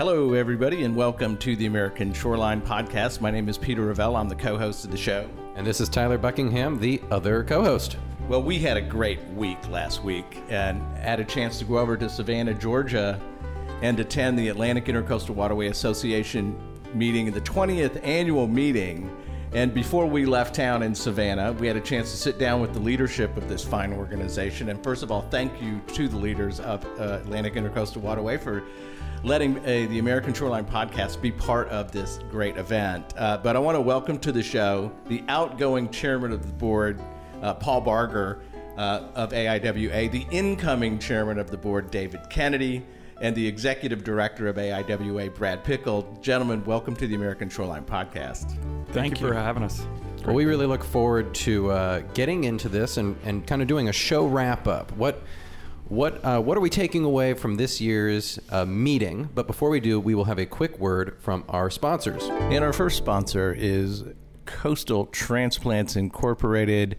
Hello, everybody, and welcome to the American Shoreline Podcast. My name is Peter Ravel. I'm the co host of the show. And this is Tyler Buckingham, the other co host. Well, we had a great week last week and had a chance to go over to Savannah, Georgia, and attend the Atlantic Intercoastal Waterway Association meeting, the 20th annual meeting. And before we left town in Savannah, we had a chance to sit down with the leadership of this fine organization. And first of all, thank you to the leaders of uh, Atlantic Intercoastal Waterway for letting uh, the American Shoreline podcast be part of this great event. Uh, but I want to welcome to the show the outgoing chairman of the board, uh, Paul Barger uh, of AIWA, the incoming chairman of the board, David Kennedy, and the executive director of AIWA, Brad Pickel. Gentlemen, welcome to the American Shoreline podcast. Thank, Thank you, you, for having us. Well, we really look forward to uh, getting into this and, and kind of doing a show wrap up. What what uh, what are we taking away from this year's uh, meeting? But before we do, we will have a quick word from our sponsors. And our first sponsor is Coastal Transplants Incorporated,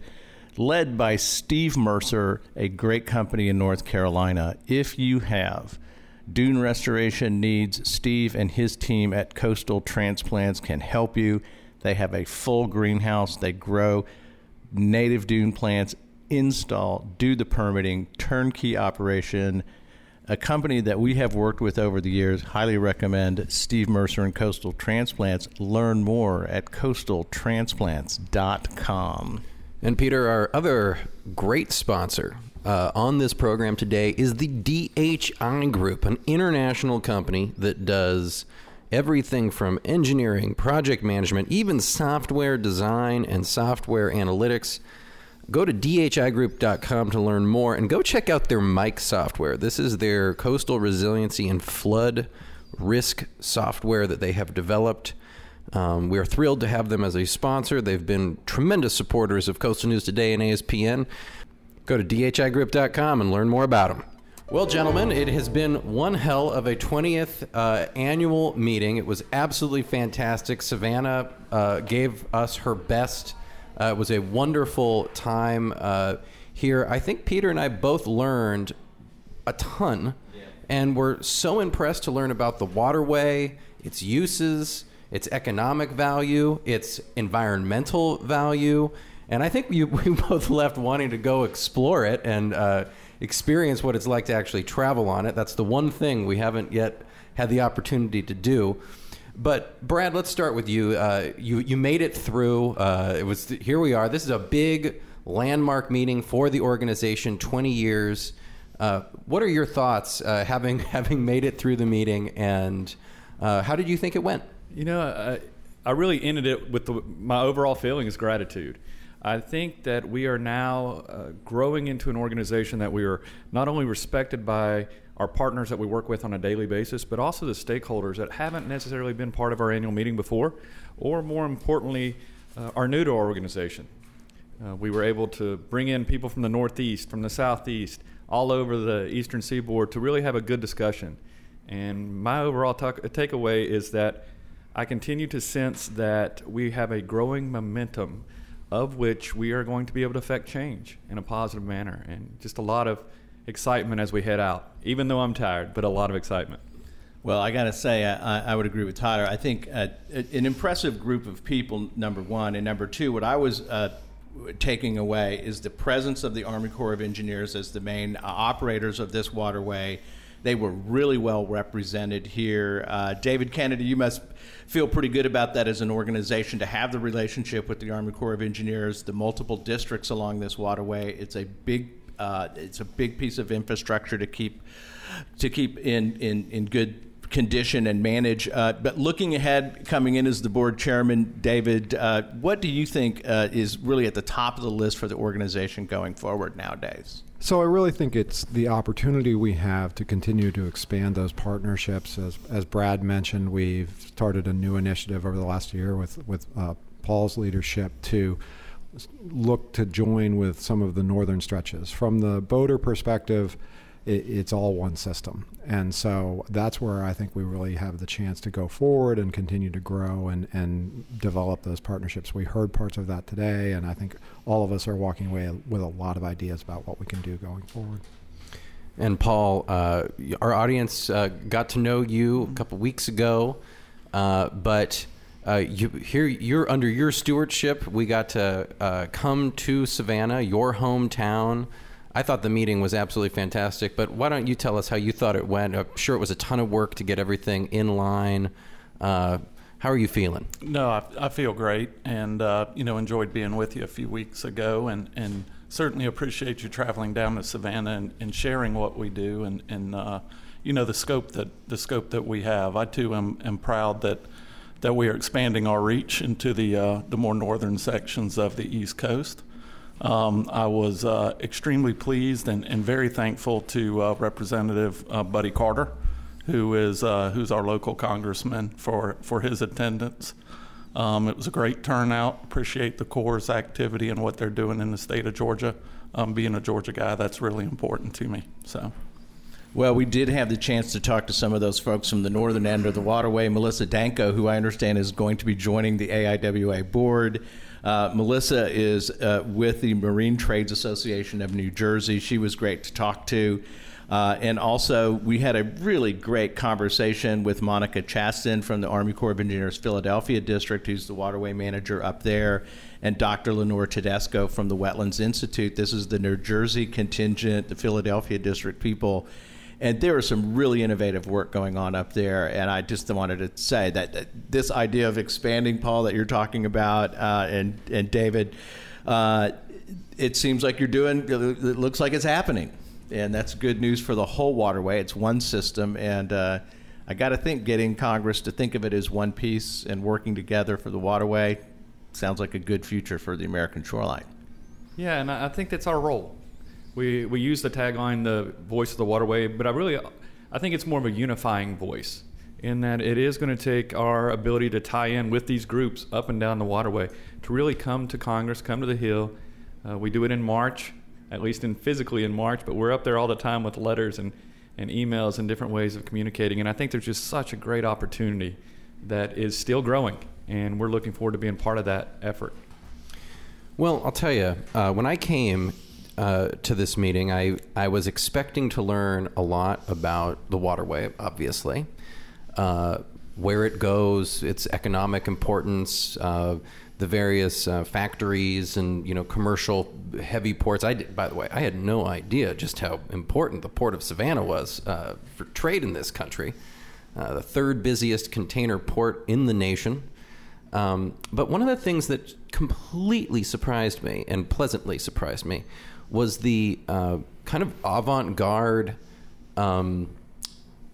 led by Steve Mercer, a great company in North Carolina. If you have dune restoration needs, Steve and his team at Coastal Transplants can help you. They have a full greenhouse. They grow native dune plants install, do the permitting, turnkey operation. A company that we have worked with over the years, highly recommend Steve Mercer and Coastal Transplants. Learn more at coastaltransplants.com. And Peter, our other great sponsor uh, on this program today is the DHI Group, an international company that does everything from engineering, project management, even software design and software analytics. Go to dhigroup.com to learn more and go check out their Mike software. This is their coastal resiliency and flood risk software that they have developed. Um, we are thrilled to have them as a sponsor. They've been tremendous supporters of Coastal News Today and ASPN. Go to dhigroup.com and learn more about them. Well, gentlemen, it has been one hell of a 20th uh, annual meeting. It was absolutely fantastic. Savannah uh, gave us her best uh, it was a wonderful time uh, here. I think Peter and I both learned a ton, and we're so impressed to learn about the waterway, its uses, its economic value, its environmental value, and I think we, we both left wanting to go explore it and uh, experience what it's like to actually travel on it. That's the one thing we haven't yet had the opportunity to do. But Brad, let's start with you. Uh, you you made it through. Uh, it was here we are. This is a big landmark meeting for the organization. Twenty years. Uh, what are your thoughts uh, having having made it through the meeting, and uh, how did you think it went? You know, I, I really ended it with the, my overall feeling is gratitude. I think that we are now uh, growing into an organization that we are not only respected by our partners that we work with on a daily basis, but also the stakeholders that haven't necessarily been part of our annual meeting before, or more importantly, uh, are new to our organization. Uh, we were able to bring in people from the Northeast, from the Southeast, all over the Eastern Seaboard to really have a good discussion. And my overall t- takeaway is that I continue to sense that we have a growing momentum of which we are going to be able to affect change in a positive manner, and just a lot of excitement as we head out, even though I'm tired, but a lot of excitement. Well, I got to say, I, I, would agree with Tyler. I think uh, an impressive group of people, number one. And number two, what I was uh, taking away is the presence of the Army Corps of Engineers as the main uh, operators of this waterway. They were really well represented here. Uh, David Kennedy, you must feel pretty good about that as an organization to have the relationship with the Army Corps of Engineers, the multiple districts along this waterway. It's a big uh, it's a big piece of infrastructure to keep to keep in in, in good condition and manage. Uh, but looking ahead, coming in as the board chairman, David, uh, what do you think uh, is really at the top of the list for the organization going forward nowadays? So I really think it's the opportunity we have to continue to expand those partnerships. As as Brad mentioned, we've started a new initiative over the last year with with uh, Paul's leadership to look to join with some of the northern stretches. From the boater perspective, it, it's all one system. And so that's where I think we really have the chance to go forward and continue to grow and, and develop those partnerships. We heard parts of that today, and I think all of us are walking away with a lot of ideas about what we can do going forward. And Paul, uh, our audience uh, got to know you a couple weeks ago, uh, but uh, you, here you're under your stewardship. We got to uh, come to Savannah, your hometown. I thought the meeting was absolutely fantastic, but why don't you tell us how you thought it went? I'm sure it was a ton of work to get everything in line. Uh, how are you feeling? No, I, I feel great, and uh, you know, enjoyed being with you a few weeks ago, and and certainly appreciate you traveling down to Savannah and, and sharing what we do, and and uh, you know the scope that the scope that we have. I too am, am proud that that we are expanding our reach into the uh, the more northern sections of the East Coast. Um, I was uh, extremely pleased and, and very thankful to uh, Representative uh, Buddy Carter, who is uh, who's our local congressman, for for his attendance. Um, it was a great turnout. Appreciate the Corps' activity and what they're doing in the state of Georgia. Um, being a Georgia guy, that's really important to me. So. Well, we did have the chance to talk to some of those folks from the northern end of the waterway. Melissa Danko, who I understand is going to be joining the AIWA board. Uh, Melissa is uh, with the Marine Trades Association of New Jersey. She was great to talk to. Uh, and also, we had a really great conversation with Monica Chasten from the Army Corps of Engineers Philadelphia District, who's the waterway manager up there, and Dr. Lenore Tedesco from the Wetlands Institute. This is the New Jersey contingent, the Philadelphia District people. And there is some really innovative work going on up there. And I just wanted to say that, that this idea of expanding, Paul, that you're talking about, uh, and, and David, uh, it seems like you're doing, it looks like it's happening and that's good news for the whole waterway. It's one system, and uh, I got to think getting Congress to think of it as one piece and working together for the waterway sounds like a good future for the American shoreline. Yeah, and I think that's our role. We we use the tagline "the voice of the waterway," but I really I think it's more of a unifying voice in that it is going to take our ability to tie in with these groups up and down the waterway to really come to Congress, come to the Hill. Uh, we do it in March at least in physically in March, but we're up there all the time with letters and, and emails and different ways of communicating. And I think there's just such a great opportunity that is still growing, and we're looking forward to being part of that effort. Well, I'll tell you, uh, when I came uh, to this meeting, I, I was expecting to learn a lot about the waterway, obviously, uh, where it goes, its economic importance, uh, the various uh, factories and you know commercial heavy ports. I did, by the way, I had no idea just how important the port of Savannah was uh, for trade in this country. Uh, the third busiest container port in the nation. Um, but one of the things that completely surprised me and pleasantly surprised me was the uh, kind of avant-garde. Um,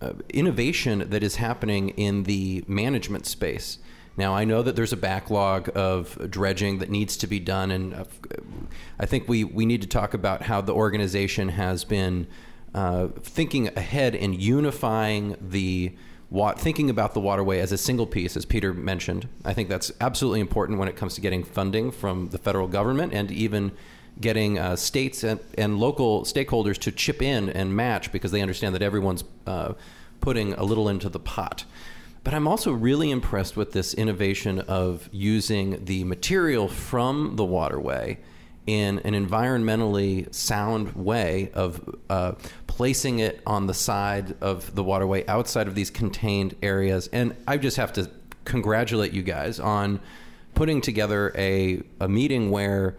uh, innovation that is happening in the management space. Now, I know that there's a backlog of dredging that needs to be done, and uh, I think we, we need to talk about how the organization has been uh, thinking ahead and unifying the thinking about the waterway as a single piece, as Peter mentioned. I think that's absolutely important when it comes to getting funding from the federal government and even getting uh, states and, and, local stakeholders to chip in and match because they understand that everyone's uh, putting a little into the pot. But I'm also really impressed with this innovation of using the material from the waterway in an environmentally sound way of uh, placing it on the side of the waterway outside of these contained areas. And I just have to congratulate you guys on putting together a, a meeting where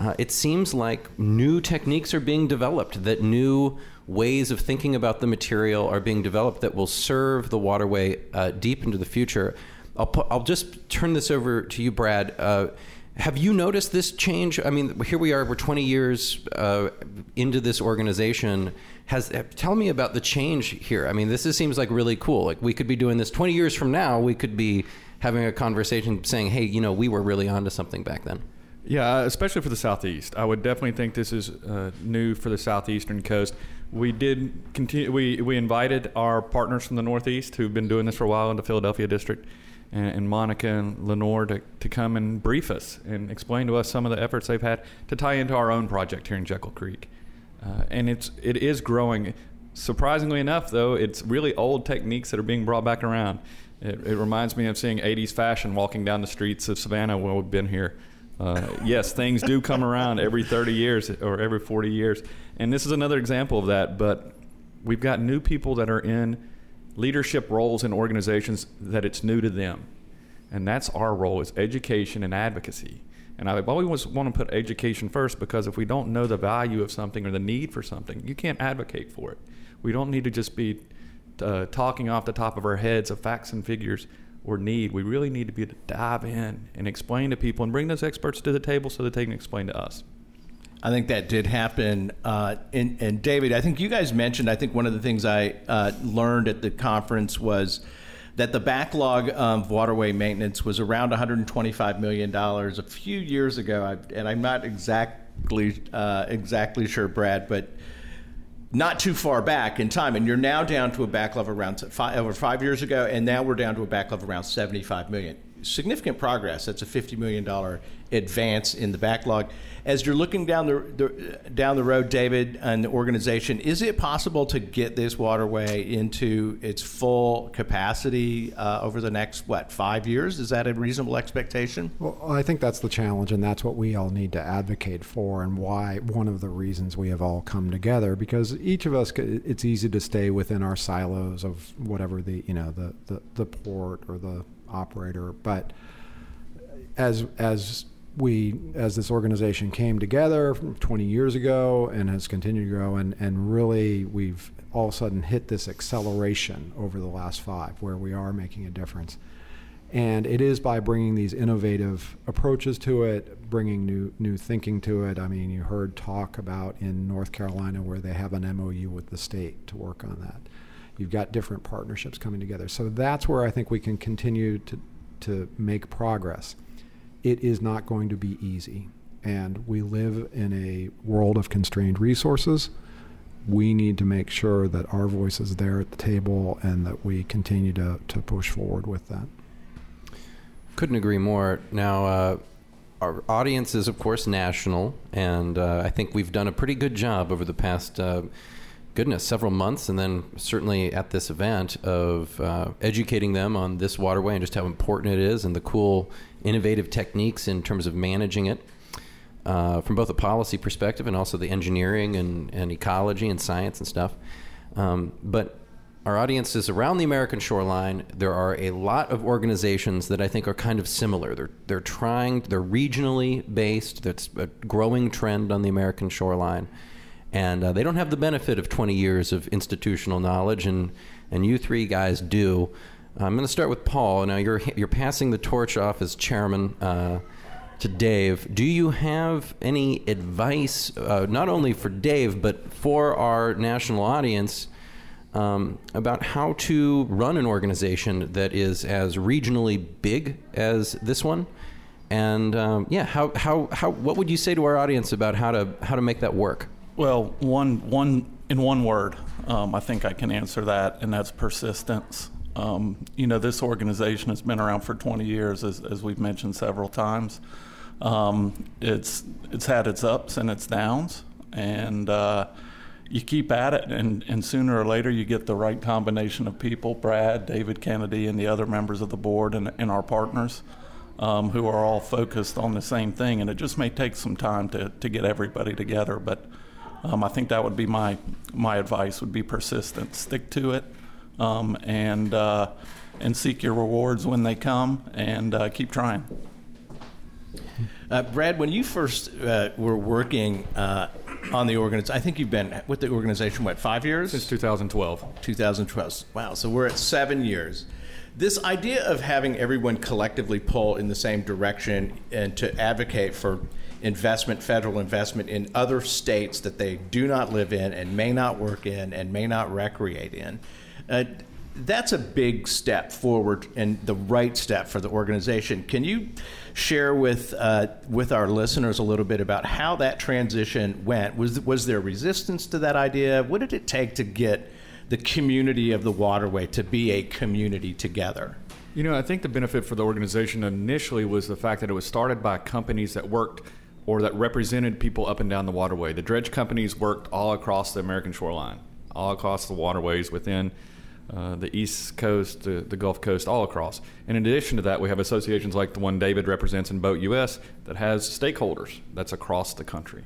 uh, it seems like new techniques are being developed, that new ways of thinking about the material are being developed that will serve the waterway uh, deep into the future. I'll, put, I'll just turn this over to you, Brad. Uh, have you noticed this change? I mean, here we are, we're 20 years uh, into this organization. Has Tell me about the change here. I mean, this is, seems like really cool. Like, we could be doing this 20 years from now, we could be having a conversation saying, hey, you know, we were really onto something back then. Yeah, especially for the southeast. I would definitely think this is uh, new for the southeastern coast. We did continue. We we invited our partners from the Northeast who've been doing this for a while in the Philadelphia district, and, and Monica and Lenore to, to come and brief us and explain to us some of the efforts they've had to tie into our own project here in Jekyll Creek. Uh, and it's it is growing. Surprisingly enough, though, it's really old techniques that are being brought back around. It, it reminds me of seeing 80s fashion walking down the streets of Savannah when we've been here Uh, yes, things do come around every 30 years or every 40 years. And this is another example of that. But we've got new people that are in leadership roles in organizations that it's new to them. And that's our role is education and advocacy. And I always want to put education first because if we don't know the value of something or the need for something, you can't advocate for it. We don't need to just be uh, talking off the top of our heads of facts and figures or need. We really need to be to dive in and explain to people and bring those experts to the table so that they can explain to us. I think that did happen. Uh, and, and, David, I think you guys mentioned, I think one of the things I uh, learned at the conference was that the backlog of waterway maintenance was around $125 million a few years ago. and I'm not exactly, uh, exactly sure, Brad, but not too far back in time, and you're now down to a backlog around five, over five years ago, and now we're down to a backlog around 75 million. Significant progress. That's a 50 million dollar advance in the backlog. As you're looking down the, the, down the road, David, and the organization, is it possible to get this waterway into its full capacity uh, over the next what five years? Is that a reasonable expectation? Well, I think that's the challenge, and that's what we all need to advocate for, and why one of the reasons we have all come together. Because each of us, it's easy to stay within our silos of whatever the you know the the, the port or the operator, but as as we, as this organization came together 20 years ago and has continued to grow, and, and really we've all of a sudden hit this acceleration over the last five where we are making a difference. And it is by bringing these innovative approaches to it, bringing new new thinking to it. I mean, you heard talk about in North Carolina where they have an MOU with the state to work on that. You've got different partnerships coming together. So that's where I think we can continue to to make progress it is not going to be easy. And we live in a world of constrained resources. We need to make sure that our voice is there at the table and that we continue to, to push forward with that. Couldn't agree more. Now, uh, our audience is, of course, national, and uh, I think we've done a pretty good job over the past, uh, goodness, several months, and then certainly at this event of uh, educating them on this waterway and just how important it is and the cool innovative techniques in terms of managing it uh, from both a policy perspective and also the engineering and, and ecology and science and stuff. Um, but our audience is around the American shoreline. There are a lot of organizations that I think are kind of similar. They're they're trying. They're regionally based. That's a growing trend on the American shoreline, and uh, they don't have the benefit of 20 years of institutional knowledge. And and you three guys do. I'm going to start with Paul. Now you're you're passing the torch off as chairman uh, to Dave. Do you have any advice, uh, not only for Dave but for our national audience, um, about how to run an organization that is as regionally big as this one? And um, yeah, how, how how what would you say to our audience about how to how to make that work? Well, one one in one word, um, I think I can answer that, and that's persistence. Um, you know, this organization has been around for 20 years, as, as we've mentioned several times. Um, it's it's had its ups and its downs, and uh, you keep at it, and, and sooner or later you get the right combination of people Brad, David Kennedy, and the other members of the board and, and our partners um, who are all focused on the same thing. And it just may take some time to, to get everybody together, but um, I think that would be my, my advice would be persistent. Stick to it um, and uh, and seek your rewards when they come, and uh, keep trying. Uh, Brad, when you first uh, were working uh, on the organization, I think you've been with the organization what five years since 2012. 2012. Wow, so we're at seven years. This idea of having everyone collectively pull in the same direction and to advocate for investment, federal investment in other states that they do not live in and may not work in and may not recreate in uh, that's a big step forward and the right step for the organization. Can you share with uh, with our listeners a little bit about how that transition went? Was was there resistance to that idea? What did it take to get the community of the waterway to be a community together? You know, I think the benefit for the organization initially was the fact that it was started by companies that worked or that represented people up and down the waterway. The dredge companies worked all across the American shoreline, all across the waterways within uh, the East Coast, the, the Gulf Coast, all across. In addition to that, we have associations like the one David represents in Boat US that has stakeholders that's across the country.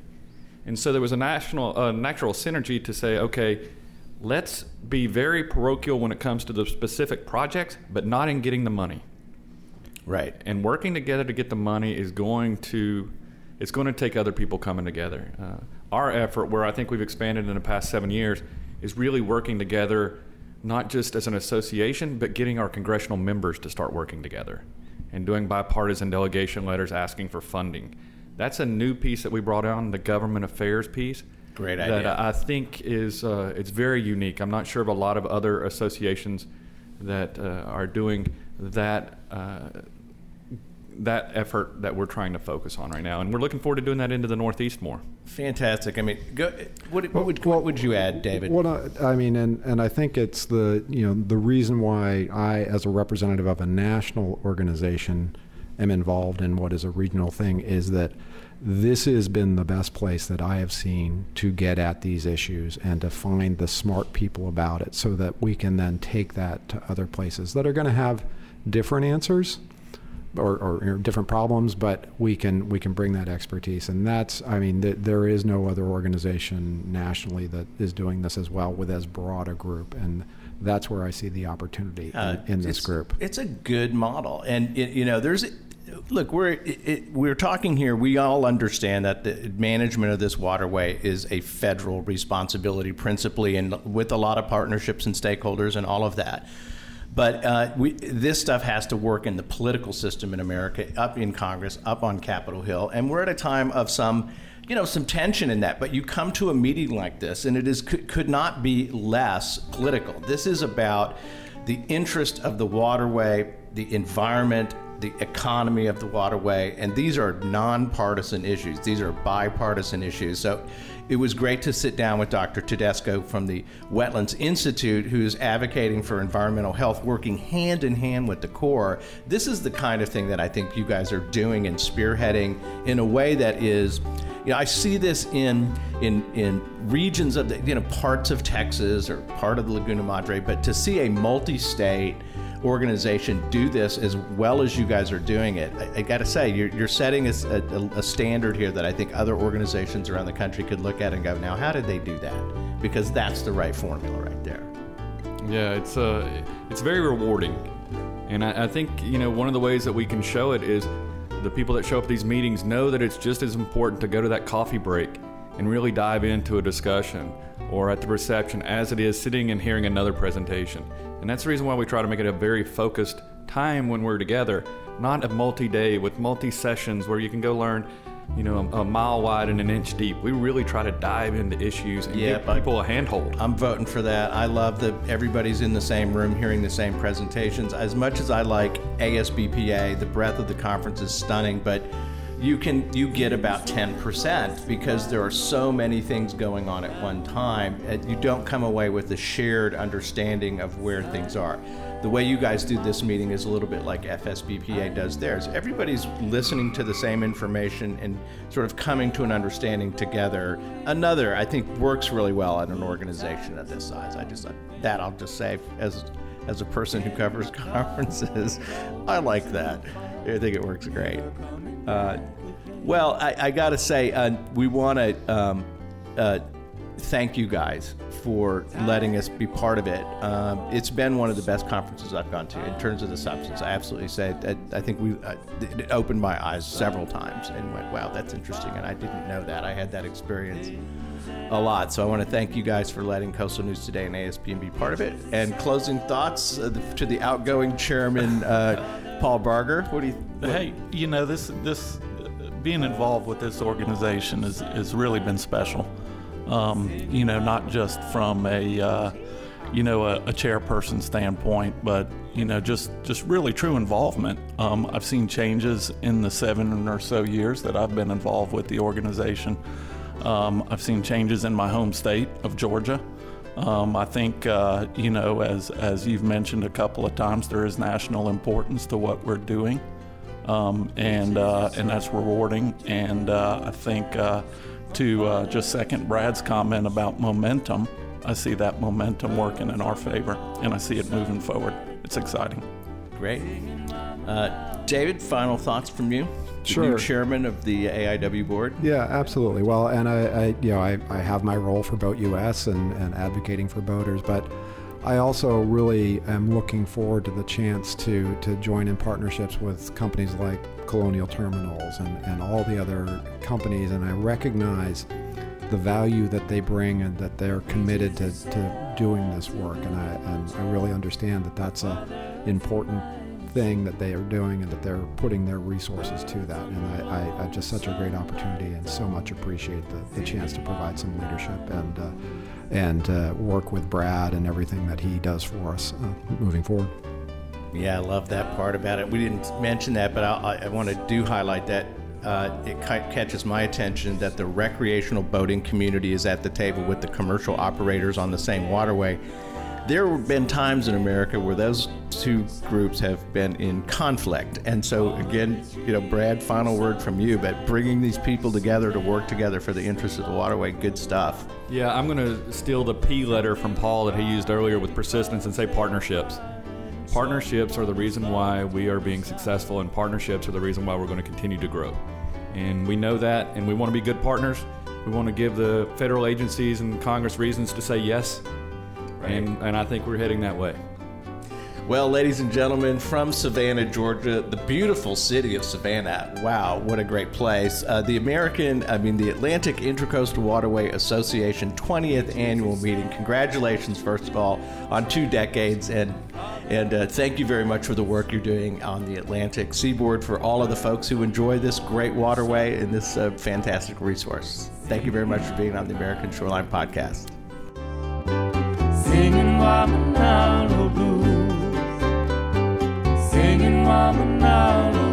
And so there was a national, uh, natural synergy to say, okay, let's be very parochial when it comes to the specific projects, but not in getting the money. Right. And working together to get the money is going to, it's going to take other people coming together. Uh, our effort, where I think we've expanded in the past seven years, is really working together not just as an association, but getting our congressional members to start working together and doing bipartisan delegation letters asking for funding. That's a new piece that we brought on, the government affairs piece. Great idea. that. I think is uh, it's very unique. I'm not sure of a lot of other associations that uh, are doing that uh, that effort that we're trying to focus on right now, and we're looking forward to doing that into the Northeast more. Fantastic. I mean, go, what, what, would, what would you add, David? What I, I mean, and, and I think it's the you know the reason why I, as a representative of a national organization, am involved in what is a regional thing is that this has been the best place that I have seen to get at these issues and to find the smart people about it, so that we can then take that to other places that are going to have different answers or, or, or different problems, but we can we can bring that expertise, and that's I mean th- there is no other organization nationally that is doing this as well with as broad a group, and that's where I see the opportunity Uh, in, in this it's- group. It's a good model, and it, you know, there's look, we're it, it, we're talking here. We all understand that the management of this waterway is a federal responsibility, principally, and with a lot of partnerships and stakeholders and all of that. But uh, we, this stuff has to work in the political system in America, up in Congress, up on Capitol Hill, and we're at a time of some, you know, some tension in that. But you come to a meeting like this, and it is could, could not be less political. This is about the interest of the waterway, the environment, the economy of the waterway, and these are nonpartisan issues. These are bipartisan issues. So it was great to sit down with Dr. Tedesco from the Wetlands Institute, who's advocating for environmental health, working hand in hand with the Corps. This is the kind of thing that I think you guys are doing and spearheading in a way that is. You know, I see this in in in regions of the you know parts of Texas or part of the Laguna Madre, but to see a multi-state organization do this as well as you guys are doing it, I, I got to say, you're, you're setting a, a, a standard here that I think other organizations around the country could look at and go, now, how did they do that? Because that's the right formula right there. Yeah, it's uh, it's very rewarding, and I, I think you know one of the ways that we can show it is the people that show up at these meetings know that it's just as important to go to that coffee break and really dive into a discussion or at the reception as it is sitting and hearing another presentation. And that's the reason why we try to make it a very focused time when we're together, not a multi-day with multi-sessions where you can go learn, you know, a, a mile wide and an inch deep. We really try to dive into issues and Yeah, give people a handhold. I'm voting for that. I love that everybody's in the same room hearing the same presentations. As much as I like ASBPA, the breadth of the conference is stunning, but you can you get about 10% because there are so many things going on at one time. You don't come away with a shared understanding of where things are. The way you guys do this meeting is a little bit like FSBPA does theirs. Everybody's listening to the same information and sort of coming to an understanding together. Another, I think, works really well at an organization of this size. I just that I'll just say as as a person who covers conferences, I like that. I think it works great. Uh, well, I, I got to say, uh, we want to um, uh, thank you guys for letting us be part of it. Um, it's been one of the best conferences I've gone to in terms of the substance. I absolutely say that I think we uh, it opened my eyes several times and went, "Wow, that's interesting," and I didn't know that. I had that experience a lot. So I want to thank you guys for letting Coastal News Today and ASPN be part of it. And closing thoughts uh, to the outgoing chairman, uh, Paul Barger. What do you? What, Hey, you know this this being involved with this organization has has really been special. Um, you know, not just from a uh, you know a, a chairperson standpoint, but you know just just really true involvement. Um, I've seen changes in the seven or so years that I've been involved with the organization. Um, I've seen changes in my home state of Georgia. Um, I think uh, you know, as as you've mentioned a couple of times, there is national importance to what we're doing um, and uh, and that's rewarding. And uh, I think uh, to uh, just second Brad's comment about momentum, I see that momentum working in our favor, and I see it moving forward. It's exciting. Great. Uh, David, final thoughts from you? Sure. New chairman of the AIW board. Yeah, absolutely. Well, and I, I you know, I, I have my role for Boat US and, and advocating for boaters, but I also really am looking forward to the chance to, to join in partnerships with companies like Colonial Terminals and, and all the other companies, and I recognize the value that they bring and that they're committed to, to doing this work, and I, and I really understand that that's a important thing that they are doing and that they're putting their resources to that. And I, I, I just such a great opportunity and so much appreciate the, the chance to provide some leadership and uh, and uh, work with Brad and everything that he does for us uh, moving forward. Yeah, I love that part about it. We didn't mention that, but I, I want to do highlight that. Uh, it ca- catches my attention that the recreational boating community is at the table with the commercial operators on the same waterway. There have been times in America where those two groups have been in conflict. And so, again, you know, Brad, final word from you, but bringing these people together to work together for the interests of the waterway, good stuff. Yeah, I'm going to steal the P letter from Paul that he used earlier with persistence and say partnerships. Partnerships are the reason why we are being successful, and partnerships are the reason why we're going to continue to grow. And we know that, and we want to be good partners. We want to give the federal agencies and Congress reasons to say yes, and, and I think we're heading that way. Well, ladies and gentlemen, from Savannah, Georgia, the beautiful city of Savannah. Wow, what a great place. Uh, the American, I mean, the Atlantic Intracoastal Waterway Association 20th annual meeting. Congratulations, first of all, on two decades, and and uh, thank you very much for the work you're doing on the Atlantic seaboard for all of the folks who enjoy this great waterway and this uh, fantastic resource. Thank you very much for being on the American Shoreline Podcast. Waimanalo blues, singing Waimanalo.